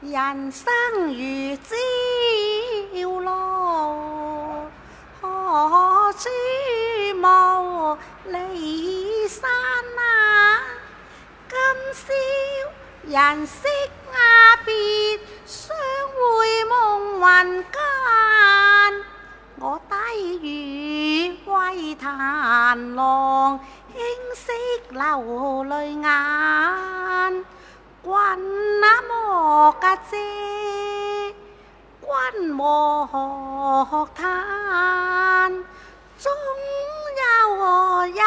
人生如朝露，何处无离散啊？今宵人色啊别，相会梦云间。我低语归檀廊，轻息流泪眼。君那莫家姐，君莫叹。终有日，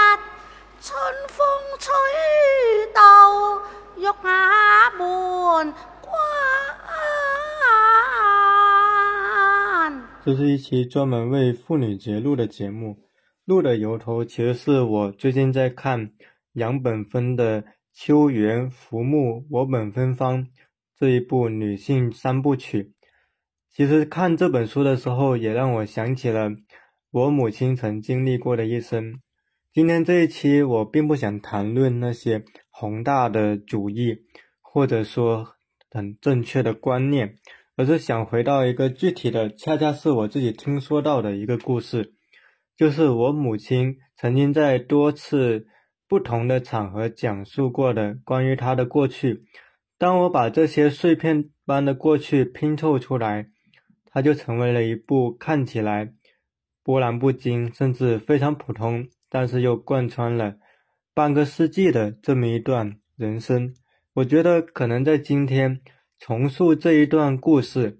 春风吹到玉瓦门关。这是一期专门为妇女节录的节目，录的由头其实是我最近在看杨本芬的《秋园浮木我本芬芳》这一部女性三部曲。其实看这本书的时候，也让我想起了我母亲曾经历过的一生。今天这一期，我并不想谈论那些宏大的主义，或者说很正确的观念，而是想回到一个具体的，恰恰是我自己听说到的一个故事，就是我母亲曾经在多次。不同的场合讲述过的关于他的过去，当我把这些碎片般的过去拼凑出来，它就成为了一部看起来波澜不惊，甚至非常普通，但是又贯穿了半个世纪的这么一段人生。我觉得可能在今天重塑这一段故事，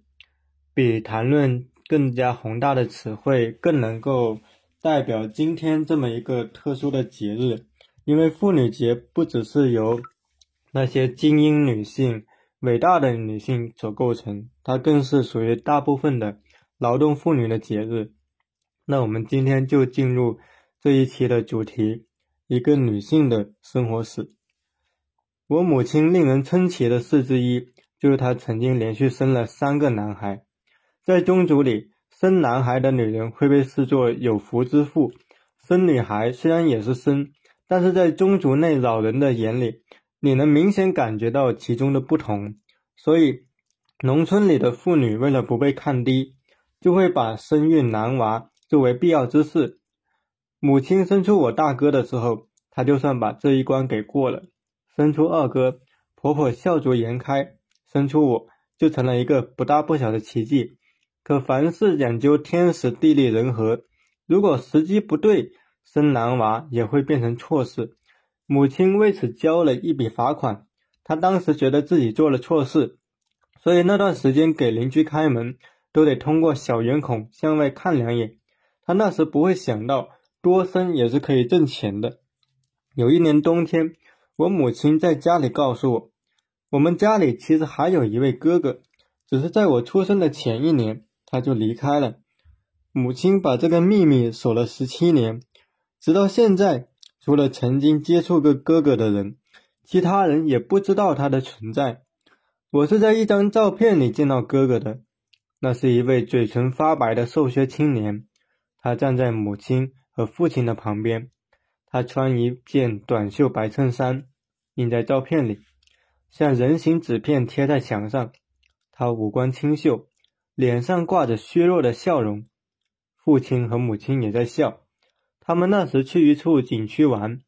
比谈论更加宏大的词汇更能够代表今天这么一个特殊的节日。因为妇女节不只是由那些精英女性、伟大的女性所构成，它更是属于大部分的劳动妇女的节日。那我们今天就进入这一期的主题：一个女性的生活史。我母亲令人称奇的事之一，就是她曾经连续生了三个男孩。在宗族里，生男孩的女人会被视作有福之妇；生女孩虽然也是生。但是在宗族内老人的眼里，你能明显感觉到其中的不同。所以，农村里的妇女为了不被看低，就会把生育男娃作为必要之事。母亲生出我大哥的时候，她就算把这一关给过了。生出二哥，婆婆笑逐颜开；生出我，就成了一个不大不小的奇迹。可凡事讲究天时地利人和，如果时机不对，生男娃也会变成错事，母亲为此交了一笔罚款。她当时觉得自己做了错事，所以那段时间给邻居开门都得通过小圆孔向外看两眼。她那时不会想到多生也是可以挣钱的。有一年冬天，我母亲在家里告诉我，我们家里其实还有一位哥哥，只是在我出生的前一年他就离开了。母亲把这个秘密守了十七年。直到现在，除了曾经接触过哥哥的人，其他人也不知道他的存在。我是在一张照片里见到哥哥的，那是一位嘴唇发白的瘦削青年，他站在母亲和父亲的旁边，他穿一件短袖白衬衫，印在照片里，像人形纸片贴在墙上。他五官清秀，脸上挂着虚弱的笑容，父亲和母亲也在笑。他们那时去一处景区玩，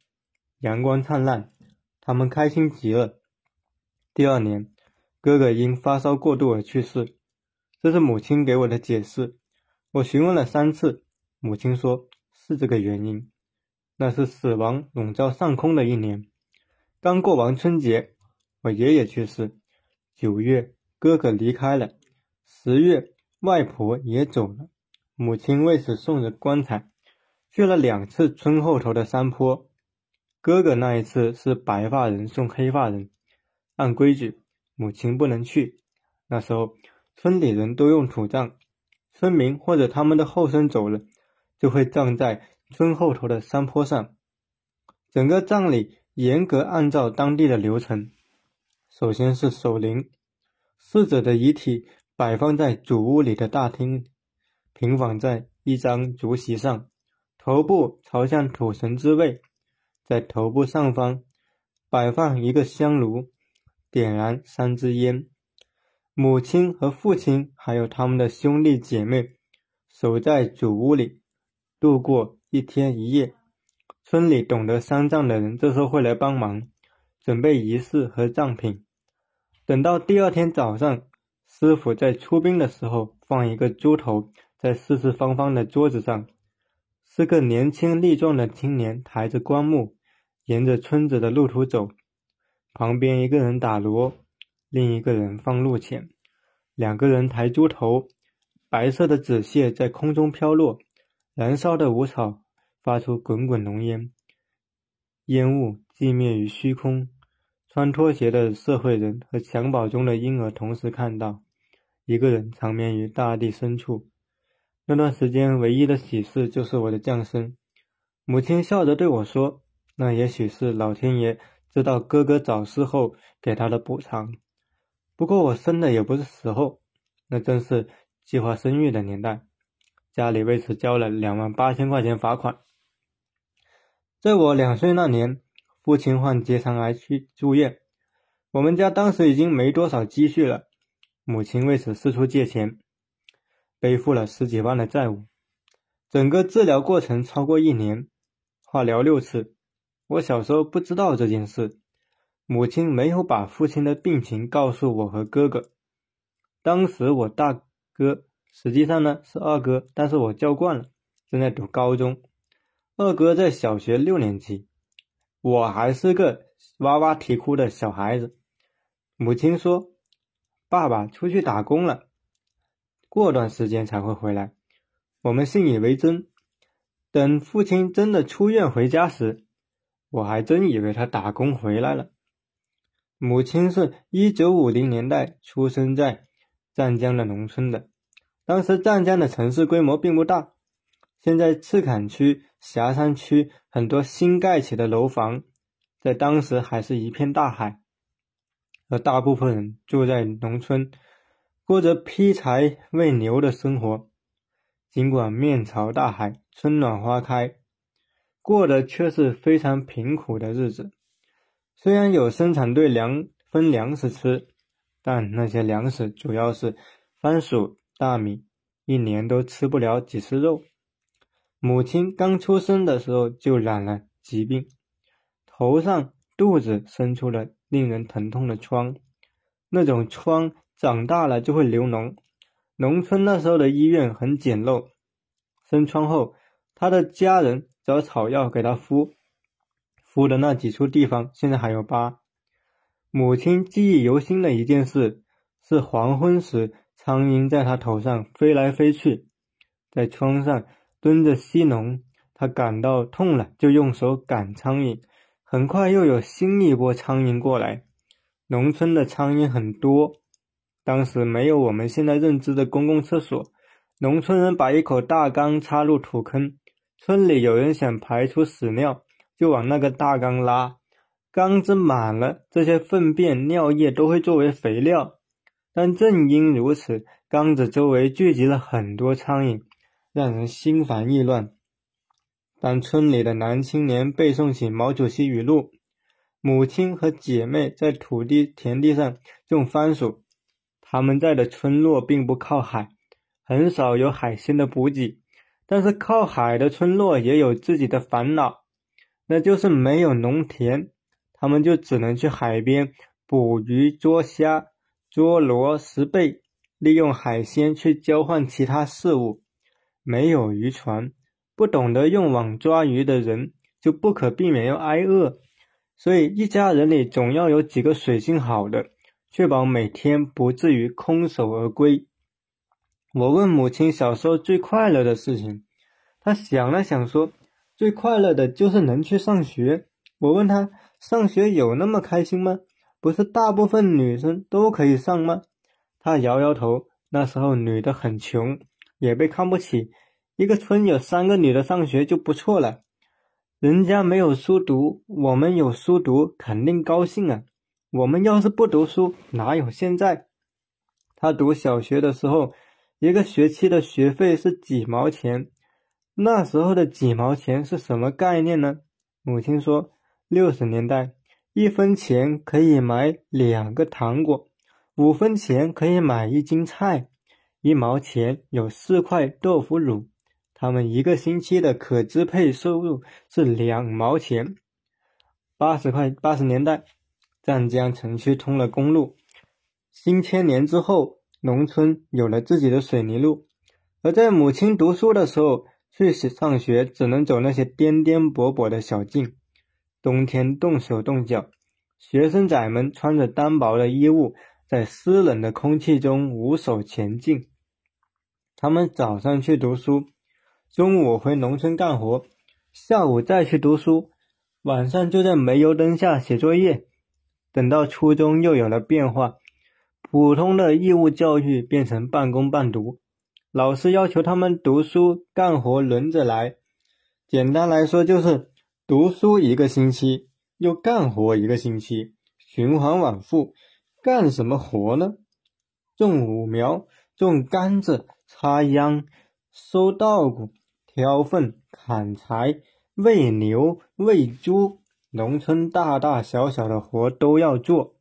阳光灿烂，他们开心极了。第二年，哥哥因发烧过度而去世，这是母亲给我的解释。我询问了三次，母亲说是这个原因。那是死亡笼罩上空的一年，刚过完春节，我爷爷去世。九月，哥哥离开了。十月，外婆也走了。母亲为此送着棺材。去了两次村后头的山坡，哥哥那一次是白发人送黑发人，按规矩母亲不能去。那时候村里人都用土葬，村民或者他们的后生走了，就会葬在村后头的山坡上。整个葬礼严格按照当地的流程，首先是守灵，逝者的遗体摆放在主屋里的大厅，平放在一张竹席上。头部朝向土神之位，在头部上方摆放一个香炉，点燃三支烟，母亲和父亲还有他们的兄弟姐妹守在主屋里度过一天一夜。村里懂得丧葬的人这时候会来帮忙，准备仪式和葬品。等到第二天早上，师傅在出殡的时候放一个猪头在四四方方的桌子上，是个年轻力壮的青年抬着棺木，沿着村子的路途走，旁边一个人打锣，另一个人放路钱，两个人抬猪头，白色的纸屑在空中飘落，燃烧的五草。发出滚滚浓烟，烟雾寂灭于虚空。穿拖鞋的社会人和襁褓中的婴儿同时看到，一个人长眠于大地深处。那段时间唯一的喜事就是我的降生。母亲笑着对我说：“那也许是老天爷知道哥哥早逝后给他的补偿。不过我生的也不是时候，那正是计划生育的年代，家里为此交了两万八千块钱罚款。”在我两岁那年，父亲患结肠癌去住院，我们家当时已经没多少积蓄了，母亲为此四处借钱，背负了十几万的债务。整个治疗过程超过一年，化疗六次。我小时候不知道这件事，母亲没有把父亲的病情告诉我和哥哥。当时我大哥实际上呢是二哥，但是我叫惯了，正在读高中。二哥在小学六年级，我还是个哇哇啼哭的小孩子。母亲说：“爸爸出去打工了，过段时间才会回来。”我们信以为真。等父亲真的出院回家时，我还真以为他打工回来了。母亲是一九五零年代出生在湛江的农村的，当时湛江的城市规模并不大。现在赤坎区、霞山区很多新盖起的楼房，在当时还是一片大海，而大部分人住在农村，过着劈柴喂牛的生活。尽管面朝大海，春暖花开，过的却是非常贫苦的日子。虽然有生产队粮分粮食吃，但那些粮食主要是番薯、大米，一年都吃不了几次肉。母亲刚出生的时候就染了疾病，头上、肚子生出了令人疼痛的疮，那种疮长大了就会流脓。农村那时候的医院很简陋，生疮后，他的家人找草药给他敷，敷的那几处地方现在还有疤。母亲记忆犹新的一件事是黄昏时，苍蝇在他头上飞来飞去，在窗上。蹲着吸脓，他感到痛了，就用手赶苍蝇。很快又有新一波苍蝇过来。农村的苍蝇很多，当时没有我们现在认知的公共厕所。农村人把一口大缸插入土坑，村里有人想排出屎尿，就往那个大缸拉。缸子满了，这些粪便、尿液都会作为肥料。但正因如此，缸子周围聚集了很多苍蝇。让人心烦意乱。当村里的男青年背诵起毛主席语录，母亲和姐妹在土地田地上种番薯。他们在的村落并不靠海，很少有海鲜的补给。但是靠海的村落也有自己的烦恼，那就是没有农田，他们就只能去海边捕鱼、捉虾、捉螺、拾贝，利用海鲜去交换其他事物。没有渔船，不懂得用网抓鱼的人就不可避免要挨饿，所以一家人里总要有几个水性好的，确保每天不至于空手而归。我问母亲小时候最快乐的事情，她想了想说：“最快乐的就是能去上学。”我问她：“上学有那么开心吗？不是大部分女生都可以上吗？”她摇摇头。那时候女的很穷。也被看不起，一个村有三个女的上学就不错了。人家没有书读，我们有书读，肯定高兴啊。我们要是不读书，哪有现在？他读小学的时候，一个学期的学费是几毛钱。那时候的几毛钱是什么概念呢？母亲说，六十年代，一分钱可以买两个糖果。五分钱可以买一斤菜，一毛钱有四块豆腐乳。他们一个星期的可支配收入是两毛钱。八十块，八十年代，湛江城区通了公路。新千年之后，农村有了自己的水泥路。而在母亲读书的时候，去上学只能走那些颠颠簸簸的小径，冬天冻手冻脚。学生仔们穿着单薄的衣物，在湿冷的空气中无手前进。他们早上去读书。中午回农村干活，下午再去读书，晚上就在煤油灯下写作业。等到初中又有了变化，普通的义务教育变成半工半读，老师要求他们读书干活轮着来。简单来说就是读书一个星期，又干活一个星期，循环往复。干什么活呢？种五苗，种甘蔗，插秧，收稻谷。挑粪、砍柴、喂牛、喂猪，农村大大小小的活都要做。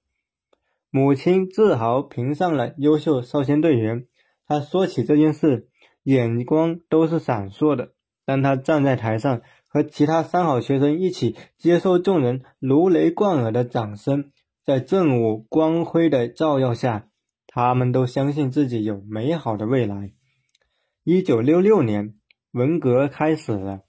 母亲自豪评上了优秀少先队员。他说起这件事，眼光都是闪烁的。当他站在台上，和其他三好学生一起接受众人如雷贯耳的掌声，在正午光辉的照耀下，他们都相信自己有美好的未来。一九六六年。文革开始了。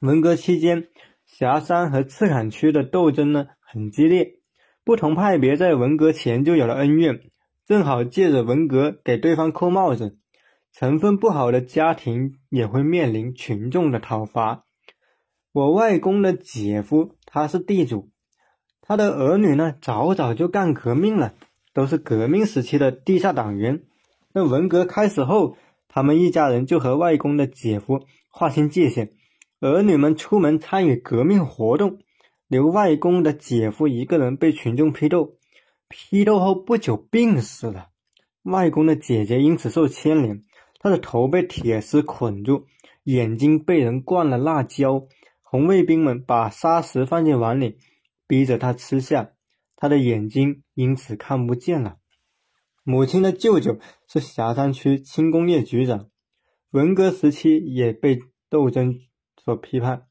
文革期间，霞山和赤坎区的斗争呢很激烈，不同派别在文革前就有了恩怨，正好借着文革给对方扣帽子。成分不好的家庭也会面临群众的讨伐。我外公的姐夫他是地主，他的儿女呢早早就干革命了，都是革命时期的地下党员。那文革开始后。他们一家人就和外公的姐夫划清界限，儿女们出门参与革命活动，留外公的姐夫一个人被群众批斗，批斗后不久病死了。外公的姐姐因此受牵连，她的头被铁丝捆住，眼睛被人灌了辣椒，红卫兵们把砂石放进碗里，逼着她吃下，她的眼睛因此看不见了。母亲的舅舅是霞山区轻工业局长，文革时期也被斗争所批判。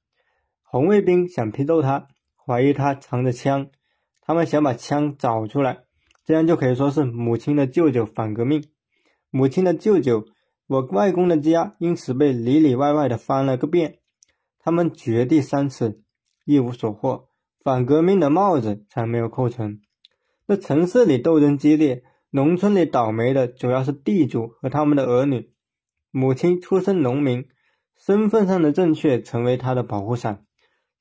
红卫兵想批斗他，怀疑他藏着枪，他们想把枪找出来，这样就可以说是母亲的舅舅反革命。母亲的舅舅，我外公的家因此被里里外外的翻了个遍。他们掘地三尺，一无所获，反革命的帽子才没有扣成。那城市里斗争激烈。农村里倒霉的主要是地主和他们的儿女。母亲出身农民，身份上的正确成为他的保护伞。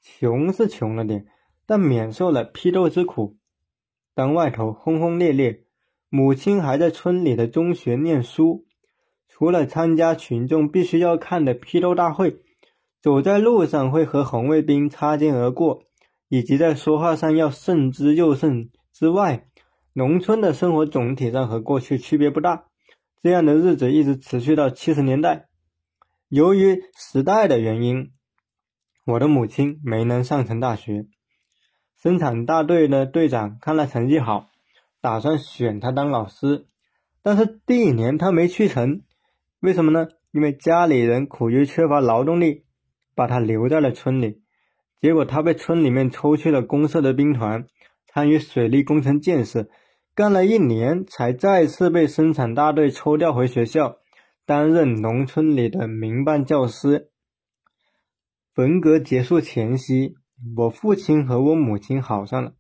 穷是穷了点，但免受了批斗之苦。当外头轰轰烈烈，母亲还在村里的中学念书。除了参加群众必须要看的批斗大会，走在路上会和红卫兵擦肩而过，以及在说话上要慎之又慎之外，农村的生活总体上和过去区别不大，这样的日子一直持续到七十年代。由于时代的原因，我的母亲没能上成大学。生产大队的队长看他成绩好，打算选他当老师，但是第一年他没去成，为什么呢？因为家里人苦于缺乏劳动力，把他留在了村里。结果他被村里面抽去了公社的兵团，参与水利工程建设。干了一年，才再次被生产大队抽调回学校，担任农村里的民办教师。文革结束前夕，我父亲和我母亲好上了。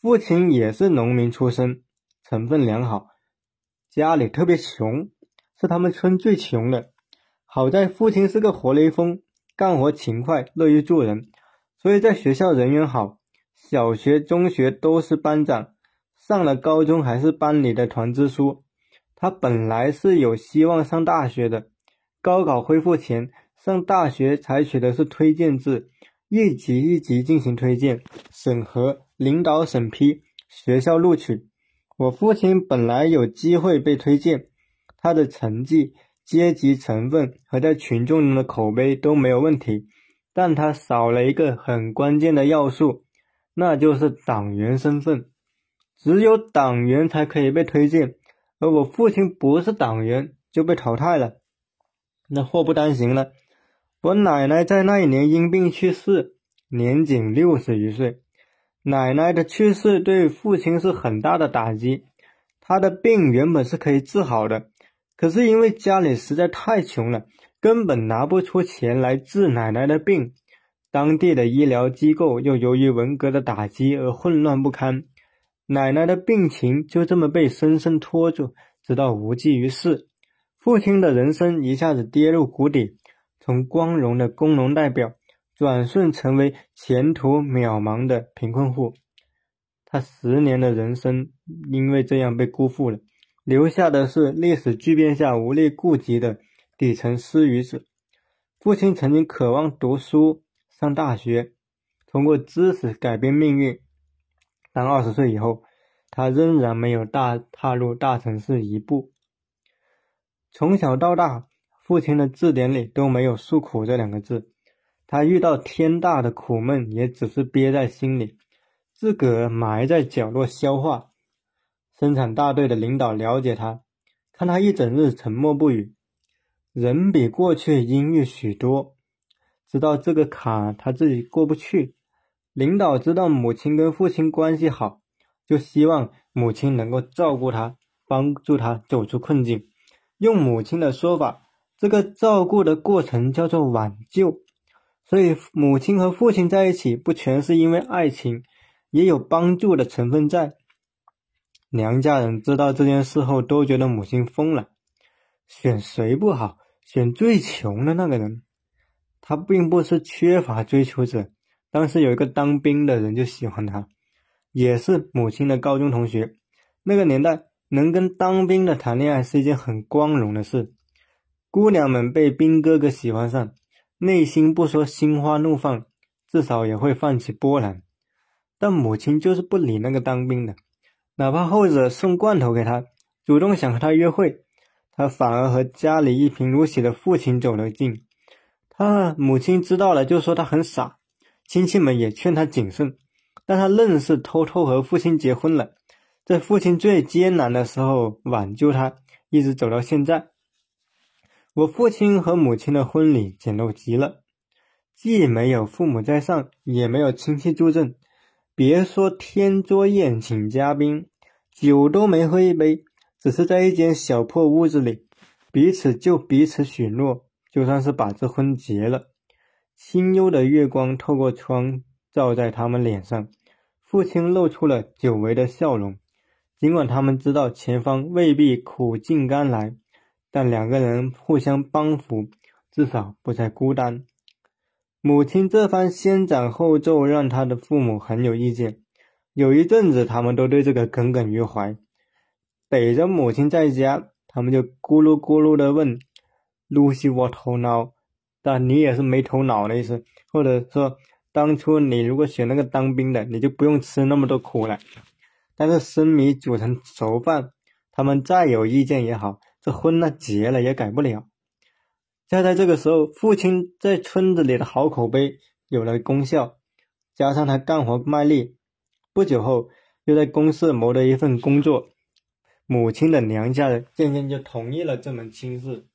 父亲也是农民出身，成分良好，家里特别穷，是他们村最穷的。好在父亲是个活雷锋，干活勤快，乐于助人，所以在学校人缘好，小学、中学都是班长。上了高中还是班里的团支书，他本来是有希望上大学的。高考恢复前，上大学采取的是推荐制，一级一级进行推荐、审核、领导审批，学校录取。我父亲本来有机会被推荐，他的成绩、阶级成分和在群众中的口碑都没有问题，但他少了一个很关键的要素，那就是党员身份。只有党员才可以被推荐，而我父亲不是党员就被淘汰了，那祸不单行了。我奶奶在那一年因病去世，年仅六十余岁。奶奶的去世对父亲是很大的打击，他的病原本是可以治好的，可是因为家里实在太穷了，根本拿不出钱来治奶奶的病。当地的医疗机构又由于文革的打击而混乱不堪，奶奶的病情就这么被深深拖住，直到无济于事。父亲的人生一下子跌入谷底，从光荣的工农代表。转瞬成为前途渺茫的贫困户，他十年的人生因为这样被辜负了，留下的是历史巨变下无力顾及的底层失语者。父亲曾经渴望读书上大学，通过知识改变命运，但二十岁以后，他仍然没有大踏入大城市一步。从小到大，父亲的字典里都没有“诉苦”这两个字。他遇到天大的苦闷，也只是憋在心里，自个儿埋在角落消化。生产大队的领导了解他，看他一整日沉默不语，人比过去阴郁许多，知道这个坎他自己过不去。领导知道母亲跟父亲关系好，就希望母亲能够照顾他，帮助他走出困境。用母亲的说法，这个照顾的过程叫做挽救。所以，母亲和父亲在一起，不全是因为爱情，也有帮助的成分在。娘家人知道这件事后，都觉得母亲疯了。选谁不好？选最穷的那个人。他并不是缺乏追求者，当时有一个当兵的人就喜欢他，也是母亲的高中同学。那个年代，能跟当兵的谈恋爱是一件很光荣的事。姑娘们被兵哥哥喜欢上。内心不说心花怒放，至少也会泛起波澜。但母亲就是不理那个当兵的，哪怕后者送罐头给他，主动想和他约会，他反而和家里一贫如洗的父亲走得近。他母亲知道了，就说他很傻，亲戚们也劝他谨慎，但他愣是偷偷和父亲结婚了，在父亲最艰难的时候挽救他，一直走到现在。我父亲和母亲的婚礼简陋极了，既没有父母在上，也没有亲戚助阵，别说天桌宴请嘉宾，酒都没喝一杯，只是在一间小破屋子里，彼此就彼此许诺，就算是把这婚结了。清幽的月光透过窗照在他们脸上，父亲露出了久违的笑容，尽管他们知道前方未必苦尽甘来。但两个人互相帮扶，至少不再孤单。母亲这番先斩后奏，让他的父母很有意见。有一阵子，他们都对这个耿耿于怀。逮着母亲在家，他们就咕噜咕噜的问：“Lucy，我头脑，但你也是没头脑的意思，或者说，当初你如果选那个当兵的，你就不用吃那么多苦了。”但是生米煮成熟饭，他们再有意见也好。这婚呢结了也改不了。就在这个时候，父亲在村子里的好口碑有了功效，加上他干活卖力，不久后又在公司谋得一份工作。母亲的娘家人渐渐就同意了这门亲事。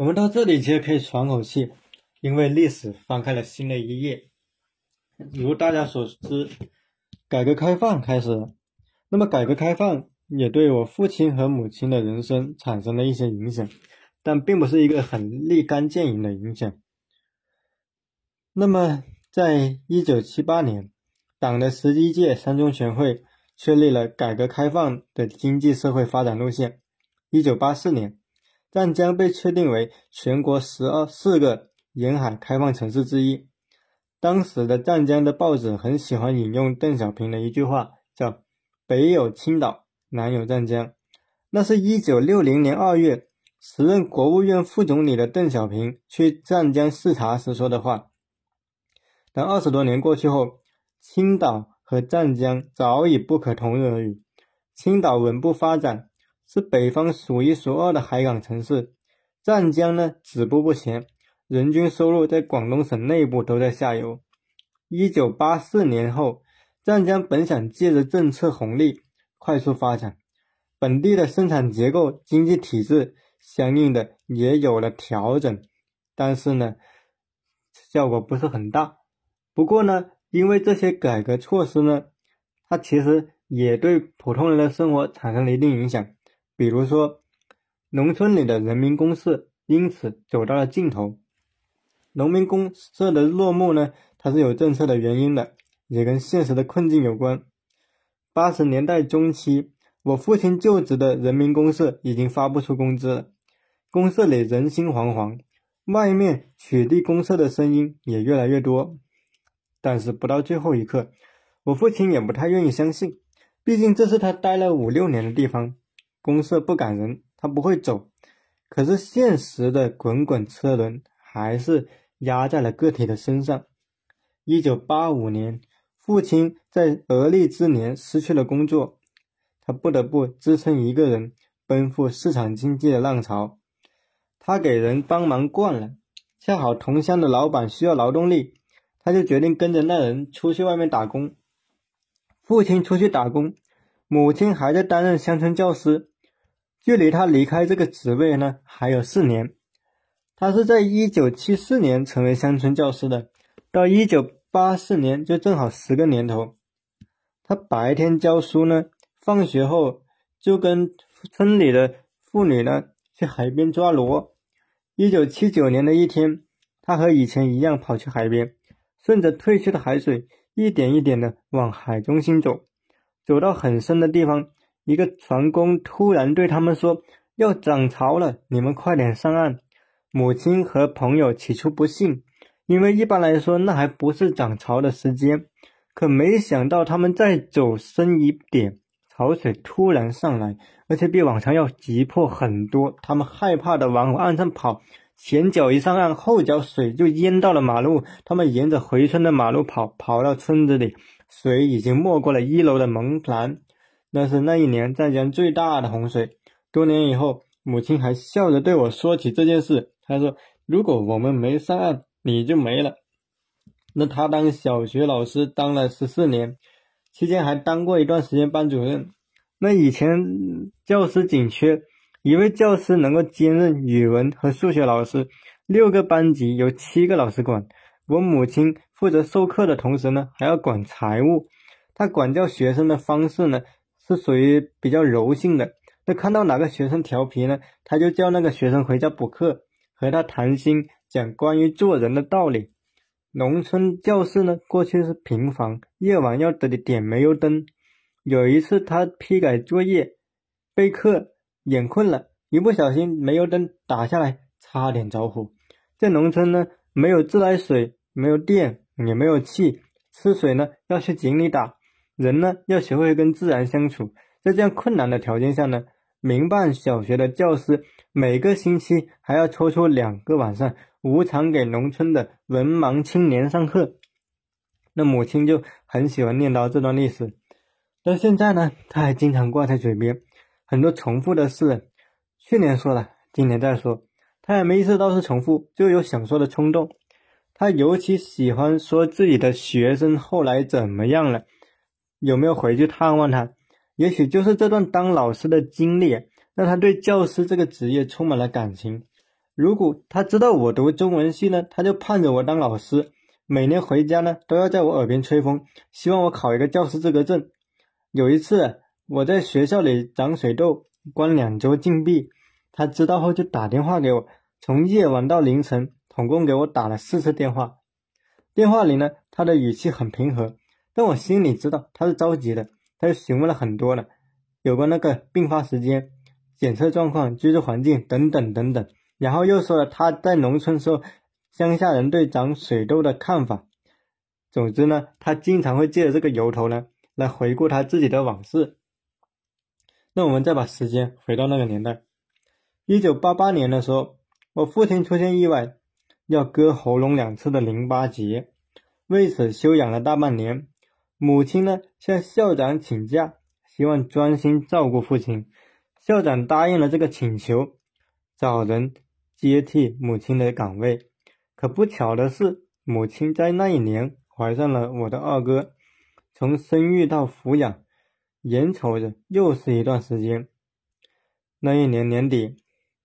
我们到这里其实可以喘口气，因为历史翻开了新的一页。如大家所知，改革开放开始了。那么，改革开放。也对我父亲和母亲的人生产生了一些影响，但并不是一个很立竿见影的影响。那么，在一九七八年，党的十一届三中全会确立了改革开放的经济社会发展路线。一九八四年，湛江被确定为全国十二四个沿海开放城市之一。当时的湛江的报纸很喜欢引用邓小平的一句话，叫“北有青岛”。南有湛江，那是一九六零年二月，时任国务院副总理的邓小平去湛江视察时说的话。但二十多年过去后，青岛和湛江早已不可同日而语。青岛稳步发展，是北方数一数二的海港城市；湛江呢，止步不前，人均收入在广东省内部都在下游。一九八四年后。湛江本想借着政策红利快速发展，本地的生产结构、经济体制相应的也有了调整，但是呢，效果不是很大。不过呢，因为这些改革措施呢，它其实也对普通人的生活产生了一定影响，比如说，农村里的人民公社因此走到了尽头。农民公社的落幕呢，它是有政策的原因的。也跟现实的困境有关。八十年代中期，我父亲就职的人民公社已经发不出工资了，公社里人心惶惶，外面取缔公社的声音也越来越多。但是不到最后一刻，我父亲也不太愿意相信，毕竟这是他待了五六年的地方，公社不赶人，他不会走。可是现实的滚滚车轮还是压在了个体的身上。一九八五年。父亲在而立之年失去了工作，他不得不支撑一个人奔赴市场经济的浪潮。他给人帮忙惯了，恰好同乡的老板需要劳动力，他就决定跟着那人出去外面打工。父亲出去打工，母亲还在担任乡村教师，距离他离开这个职位呢还有四年。他是在一九七四年成为乡村教师的，到一九。八四年就正好十个年头，他白天教书呢，放学后就跟村里的妇女呢去海边抓螺。一九七九年的一天，他和以前一样跑去海边，顺着退去的海水一点一点的往海中心走。走到很深的地方，一个船工突然对他们说：“要涨潮了，你们快点上岸。”母亲和朋友起初不信。因为一般来说，那还不是涨潮的时间，可没想到他们再走深一点，潮水突然上来，而且比往常要急迫很多。他们害怕的往岸上跑，前脚一上岸，后脚水就淹到了马路。他们沿着回村的马路跑，跑到村子里，水已经没过了一楼的门栏。那是那一年湛江最大的洪水。多年以后，母亲还笑着对我说起这件事。她说：“如果我们没上岸，”你就没了。那他当小学老师当了十四年，期间还当过一段时间班主任。那以前教师紧缺，一位教师能够兼任语文和数学老师，六个班级由七个老师管。我母亲负责授课的同时呢，还要管财务。他管教学生的方式呢，是属于比较柔性的。那看到哪个学生调皮呢，他就叫那个学生回家补课，和他谈心。讲关于做人的道理。农村教室呢，过去是平房，夜晚要得点煤油灯。有一次他批改作业，备课眼困了，一不小心煤油灯打下来，差点着火。在农村呢，没有自来水，没有电，也没有气，吃水呢要去井里打。人呢要学会跟自然相处。在这样困难的条件下呢，民办小学的教师每个星期还要抽出两个晚上。无偿给农村的文盲青年上课，那母亲就很喜欢念叨这段历史。到现在呢，他还经常挂在嘴边，很多重复的事。去年说了，今年再说，他也没意识到是重复，就有想说的冲动。他尤其喜欢说自己的学生后来怎么样了，有没有回去探望他？也许就是这段当老师的经历，让他对教师这个职业充满了感情。如果他知道我读中文系呢，他就盼着我当老师，每年回家呢都要在我耳边吹风，希望我考一个教师资格证。有一次我在学校里长水痘，关两周禁闭，他知道后就打电话给我，从夜晚到凌晨，总共给我打了四次电话。电话里呢，他的语气很平和，但我心里知道他是着急的，他就询问了很多了，有关那个病发时间、检测状况、居住环境等等等等。然后又说了他在农村时候乡下人对长水痘的看法。总之呢，他经常会借着这个由头呢来回顾他自己的往事。那我们再把时间回到那个年代，一九八八年的时候，我父亲出现意外，要割喉咙两次的淋巴结，为此休养了大半年。母亲呢向校长请假，希望专心照顾父亲。校长答应了这个请求，找人。接替母亲的岗位，可不巧的是，母亲在那一年怀上了我的二哥。从生育到抚养，眼瞅着又是一段时间。那一年年底，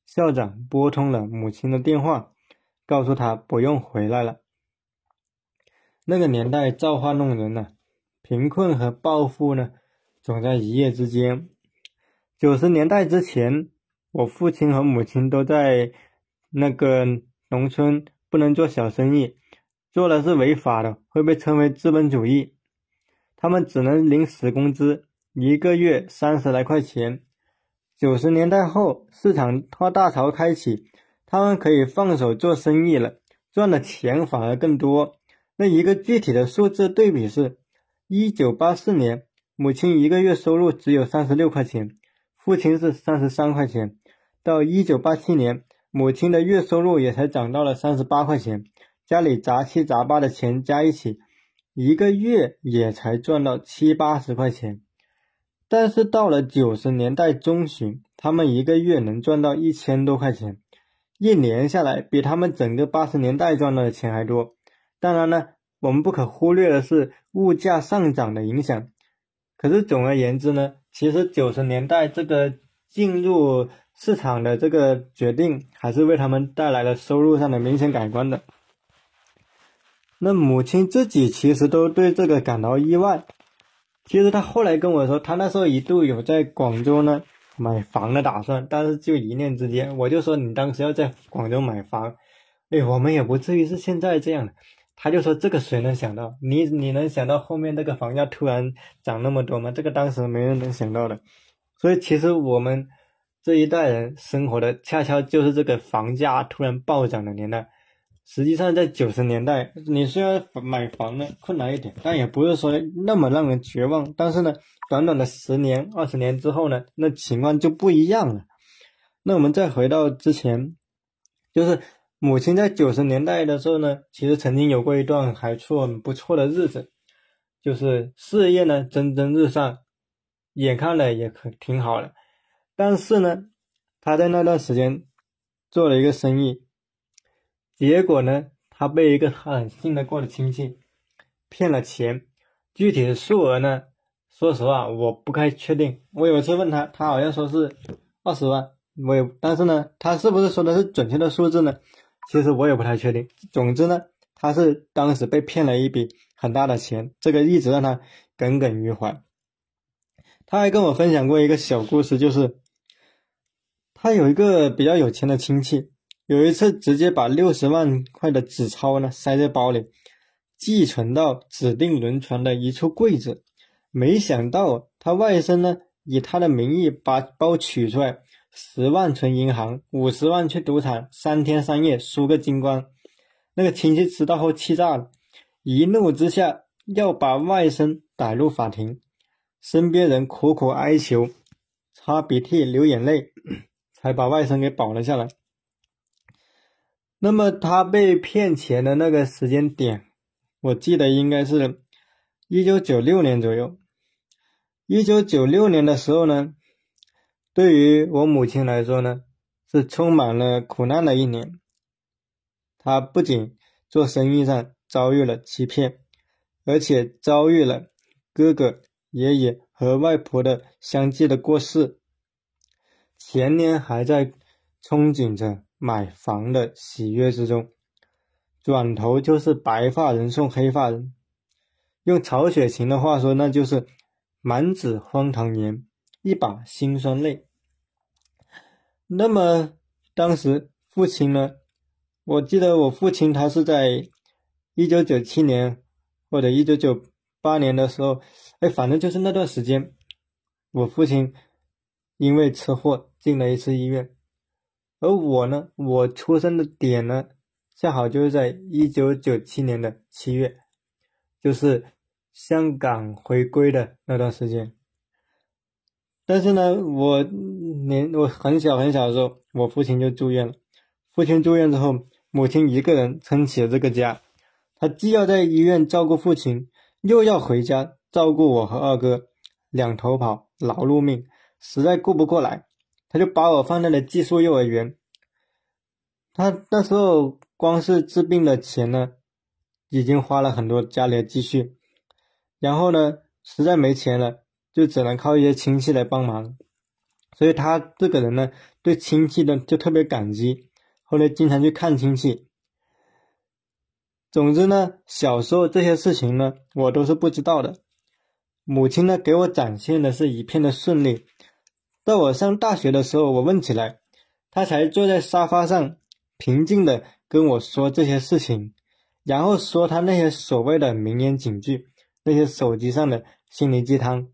校长拨通了母亲的电话，告诉她不用回来了。那个年代造化弄人呢，贫困和暴富呢，总在一夜之间。九十年代之前，我父亲和母亲都在那个农村，不能做小生意，做了是违法的，会被称为资本主义。他们只能领死工资，一个月三十来块钱。九十年代后，市场化大潮开启，他们可以放手做生意了，赚的钱反而更多。那一个具体的数字对比是：一九八四年，母亲一个月收入只有三十六块钱，父亲是三十三块钱；到一九八七年，母亲的月收入也才涨到了三十八块钱，家里杂七杂八的钱加一起，一个月也才赚到七八十块钱。但是到了九十年代中旬，他们一个月能赚到一千多块钱，一年下来比他们整个八十年代赚到的钱还多。当然呢，我们不可忽略的是物价上涨的影响。可是总而言之呢，其实九十年代这个进入市场的这个决定，还是为他们带来了收入上的明显改观的。那母亲自己其实都对这个感到意外。其实他后来跟我说，他那时候一度有在广州呢买房的打算，但是就一念之间，我就说你当时要在广州买房，哎，我们也不至于是现在这样的。他就说这个谁能想到？你你能想到后面这个房价突然涨那么多吗？这个当时没人能想到的。所以其实我们这一代人生活的恰恰就是这个房价突然暴涨的年代。实际上，在九十年代，你虽然买房呢困难一点，但也不是说那么让人绝望。但是呢，短短的十年、二十年之后呢，那情况就不一样了。那我们再回到之前，就是母亲在九十年代的时候呢，其实曾经有过一段还算不错的日子，就是事业呢蒸蒸日上，眼看的也可挺好的。但是呢，他在那段时间做了一个生意。结果呢，他被一个很信得过的亲戚骗了钱，具体的数额呢，说实话我不太确定。我有一次问他，他好像说是二十万，我也，但是呢，他是不是说的是准确的数字呢？其实我也不太确定。总之呢，他是当时被骗了一笔很大的钱，这个一直让他耿耿于怀。他还跟我分享过一个小故事，就是他有一个比较有钱的亲戚。有一次，直接把六十万块的纸钞呢塞在包里，寄存到指定轮船的一处柜子。没想到他外甥呢，以他的名义把包取出来，十万存银行，五十万去赌场，三天三夜输个精光。那个亲戚知道后气炸了，一怒之下要把外甥逮入法庭，身边人苦苦哀求，擦鼻涕流眼泪，才把外甥给保了下来。那么他被骗钱的那个时间点，我记得应该是一九九六年左右。一九九六年的时候呢，对于我母亲来说呢，是充满了苦难的一年。她不仅做生意上遭遇了欺骗，而且遭遇了哥哥、爷爷和外婆的相继的过世。前年还在憧憬着。买房的喜悦之中，转头就是白发人送黑发人。用曹雪芹的话说，那就是满纸荒唐言，一把辛酸泪。那么当时父亲呢？我记得我父亲他是在一九九七年或者一九九八年的时候，哎，反正就是那段时间，我父亲因为车祸进了一次医院。而我呢，我出生的点呢，恰好就是在一九九七年的七月，就是香港回归的那段时间。但是呢，我年我很小很小的时候，我父亲就住院了。父亲住院之后，母亲一个人撑起了这个家。她既要在医院照顾父亲，又要回家照顾我和二哥，两头跑，劳碌命，实在顾不过来。他就把我放在了寄宿幼儿园。他那时候光是治病的钱呢，已经花了很多家里的积蓄，然后呢，实在没钱了，就只能靠一些亲戚来帮忙。所以他这个人呢，对亲戚呢就特别感激，后来经常去看亲戚。总之呢，小时候这些事情呢，我都是不知道的。母亲呢，给我展现的是一片的顺利。到我上大学的时候，我问起来，他才坐在沙发上，平静的跟我说这些事情，然后说他那些所谓的名言警句，那些手机上的心灵鸡汤。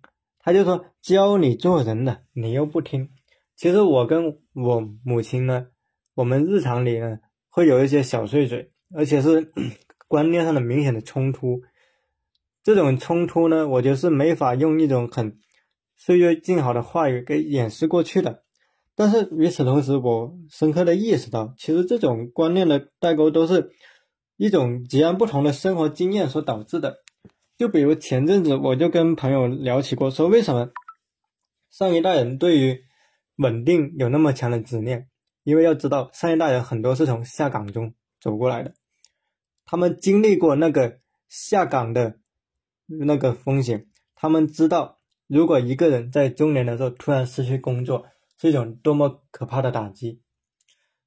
他就说教你做人的，你又不听。其实我跟我母亲呢，我们日常里呢会有一些小碎嘴，而且是 观念上的明显的冲突。这种冲突呢，我觉得是没法用一种很岁月静好的话语给掩饰过去的。但是与此同时，我深刻的意识到，其实这种观念的代沟都是一种截然不同的生活经验所导致的。就比如前阵子我就跟朋友聊起过，说为什么上一代人对于稳定有那么强的执念？因为要知道，上一代人很多是从下岗中走过来的，他们经历过那个下岗的。那个风险，他们知道，如果一个人在中年的时候突然失去工作，是一种多么可怕的打击，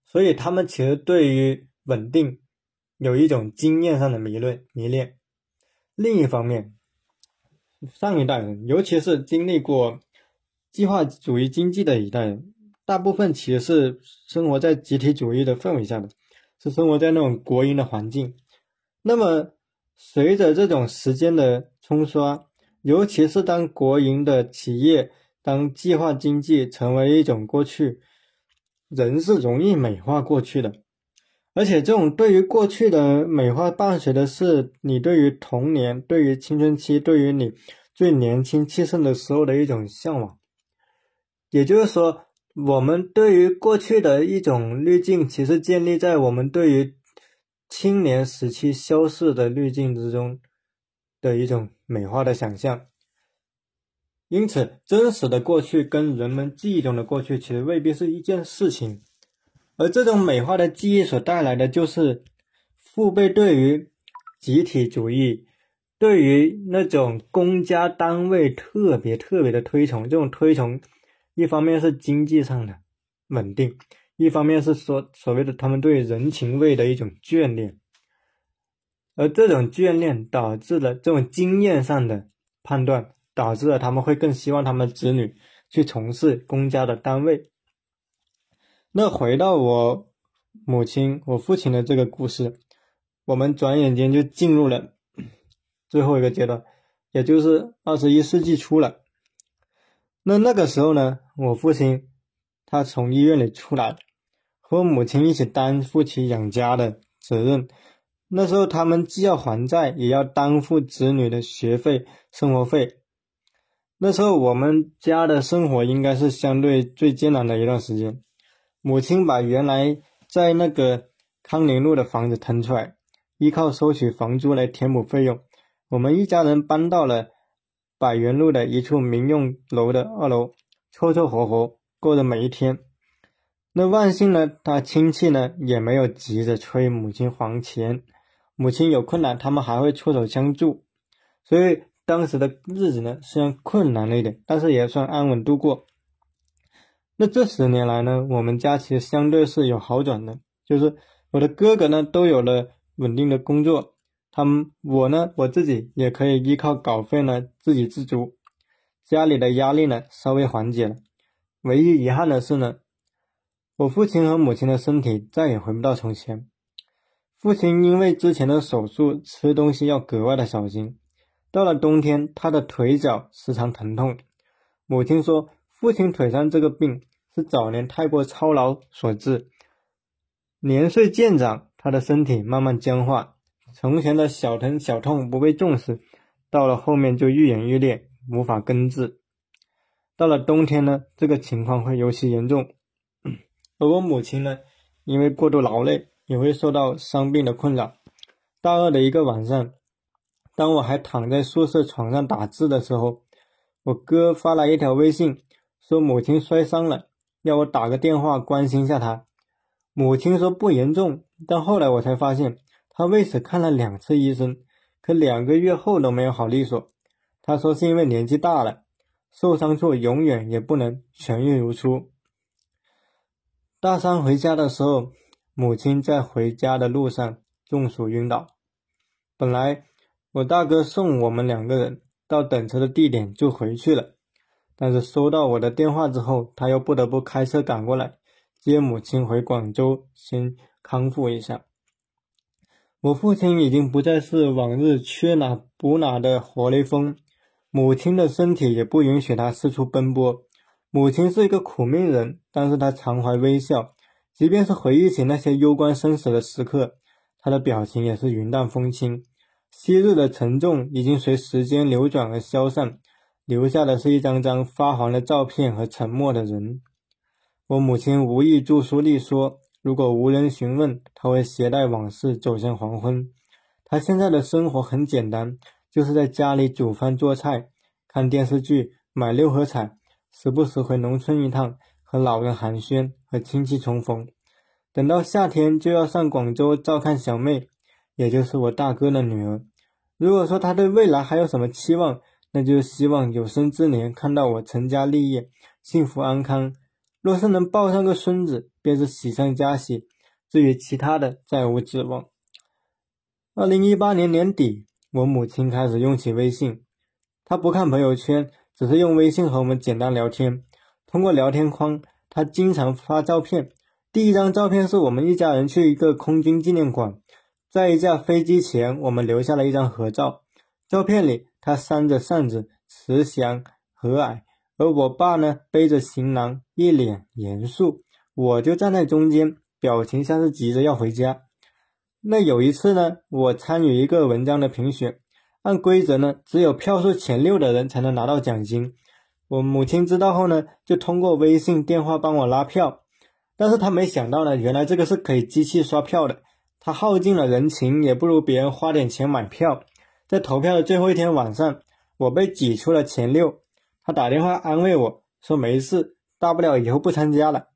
所以他们其实对于稳定有一种经验上的迷恋迷恋。另一方面，上一代人，尤其是经历过计划主义经济的一代人，大部分其实是生活在集体主义的氛围下的，是生活在那种国营的环境。那么，随着这种时间的冲刷，尤其是当国营的企业、当计划经济成为一种过去，人是容易美化过去的。而且，这种对于过去的美化，伴随的是你对于童年、对于青春期、对于你最年轻气盛的时候的一种向往。也就是说，我们对于过去的一种滤镜，其实建立在我们对于。青年时期消逝的滤镜之中的一种美化的想象，因此真实的过去跟人们记忆中的过去其实未必是一件事情，而这种美化的记忆所带来的就是父辈对于集体主义、对于那种公家单位特别特别的推崇，这种推崇一方面是经济上的稳定。一方面是说所谓的他们对人情味的一种眷恋，而这种眷恋导致了这种经验上的判断，导致了他们会更希望他们子女去从事公家的单位。那回到我母亲、我父亲的这个故事，我们转眼间就进入了最后一个阶段，也就是二十一世纪初了。那那个时候呢，我父亲。他从医院里出来，和母亲一起担负起养家的责任。那时候，他们既要还债，也要担负子女的学费、生活费。那时候，我们家的生活应该是相对最艰难的一段时间。母亲把原来在那个康宁路的房子腾出来，依靠收取房租来填补费用。我们一家人搬到了百元路的一处民用楼的二楼，凑凑合合。过的每一天，那万幸呢，他亲戚呢也没有急着催母亲还钱，母亲有困难，他们还会出手相助，所以当时的日子呢虽然困难了一点，但是也算安稳度过。那这十年来呢，我们家其实相对是有好转的，就是我的哥哥呢都有了稳定的工作，他们我呢我自己也可以依靠稿费呢自给自足，家里的压力呢稍微缓解了。唯一遗憾的是呢，我父亲和母亲的身体再也回不到从前。父亲因为之前的手术，吃东西要格外的小心。到了冬天，他的腿脚时常疼痛。母亲说，父亲腿上这个病是早年太过操劳所致。年岁渐长，他的身体慢慢僵化，从前的小疼小痛不被重视，到了后面就愈演愈烈，无法根治。到了冬天呢，这个情况会尤其严重。而我母亲呢，因为过度劳累，也会受到伤病的困扰。大二的一个晚上，当我还躺在宿舍床上打字的时候，我哥发来一条微信，说母亲摔伤了，要我打个电话关心一下他。母亲说不严重，但后来我才发现，他为此看了两次医生，可两个月后都没有好利索。他说是因为年纪大了，受伤处永远也不能痊愈如初。大三回家的时候，母亲在回家的路上中暑晕倒。本来我大哥送我们两个人到等车的地点就回去了，但是收到我的电话之后，他又不得不开车赶过来接母亲回广州，先康复一下。我父亲已经不再是往日缺哪补哪的活雷锋，母亲的身体也不允许他四处奔波。母亲是一个苦命人，但是她常怀微笑，即便是回忆起那些攸关生死的时刻，她的表情也是云淡风轻。昔日的沉重已经随时间流转而消散，留下的是一张张发黄的照片和沉默的人。我母亲无意著书立说。如果无人询问，他会携带往事走向黄昏。他现在的生活很简单，就是在家里煮饭做菜、看电视剧、买六合彩，时不时回农村一趟，和老人寒暄，和亲戚重逢。等到夏天就要上广州照看小妹，也就是我大哥的女儿。如果说他对未来还有什么期望，那就是希望有生之年看到我成家立业、幸福安康。若是能抱上个孙子，便是喜上加喜。至于其他的，再无指望。二零一八年年底，我母亲开始用起微信。她不看朋友圈，只是用微信和我们简单聊天。通过聊天框，她经常发照片。第一张照片是我们一家人去一个空军纪念馆，在一架飞机前，我们留下了一张合照。照片里，他扇着扇子，慈祥和蔼。而我爸呢，背着行囊，一脸严肃，我就站在中间，表情像是急着要回家。那有一次呢，我参与一个文章的评选，按规则呢，只有票数前六的人才能拿到奖金。我母亲知道后呢，就通过微信电话帮我拉票，但是她没想到呢，原来这个是可以机器刷票的。她耗尽了人情，也不如别人花点钱买票。在投票的最后一天晚上，我被挤出了前六。他打电话安慰我说：“没事，大不了以后不参加了。”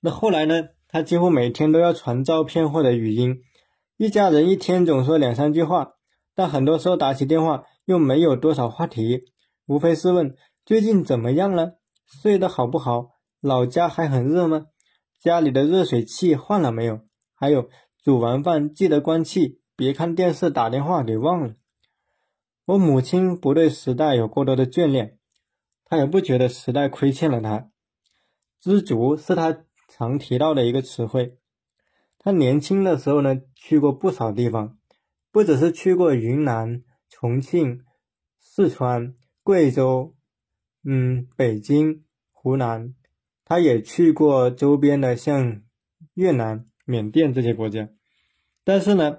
那后来呢？他几乎每天都要传照片或者语音，一家人一天总说两三句话，但很多时候打起电话又没有多少话题，无非是问最近怎么样了，睡得好不好，老家还很热吗？家里的热水器换了没有？还有煮完饭记得关气，别看电视打电话给忘了。我母亲不对时代有过多的眷恋，她也不觉得时代亏欠了她。知足是她常提到的一个词汇。她年轻的时候呢，去过不少地方，不只是去过云南、重庆、四川、贵州，嗯，北京、湖南，她也去过周边的像越南、缅甸这些国家。但是呢，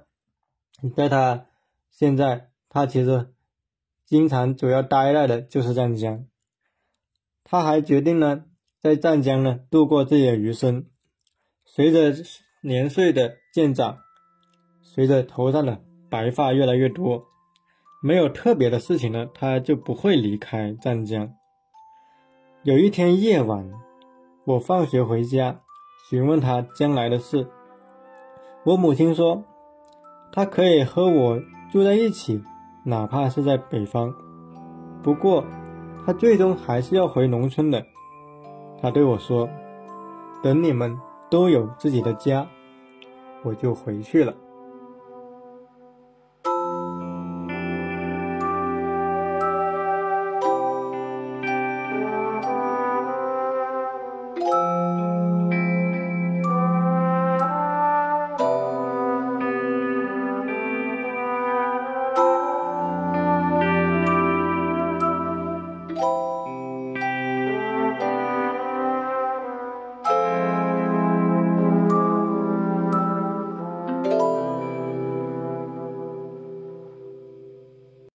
在他现在，他其实。经常主要待在的就是湛江，他还决定呢，在湛江呢度过自己的余生。随着年岁的渐长，随着头上的白发越来越多，没有特别的事情呢，他就不会离开湛江。有一天夜晚，我放学回家，询问他将来的事，我母亲说，他可以和我住在一起。哪怕是在北方，不过他最终还是要回农村的。他对我说：“等你们都有自己的家，我就回去了。”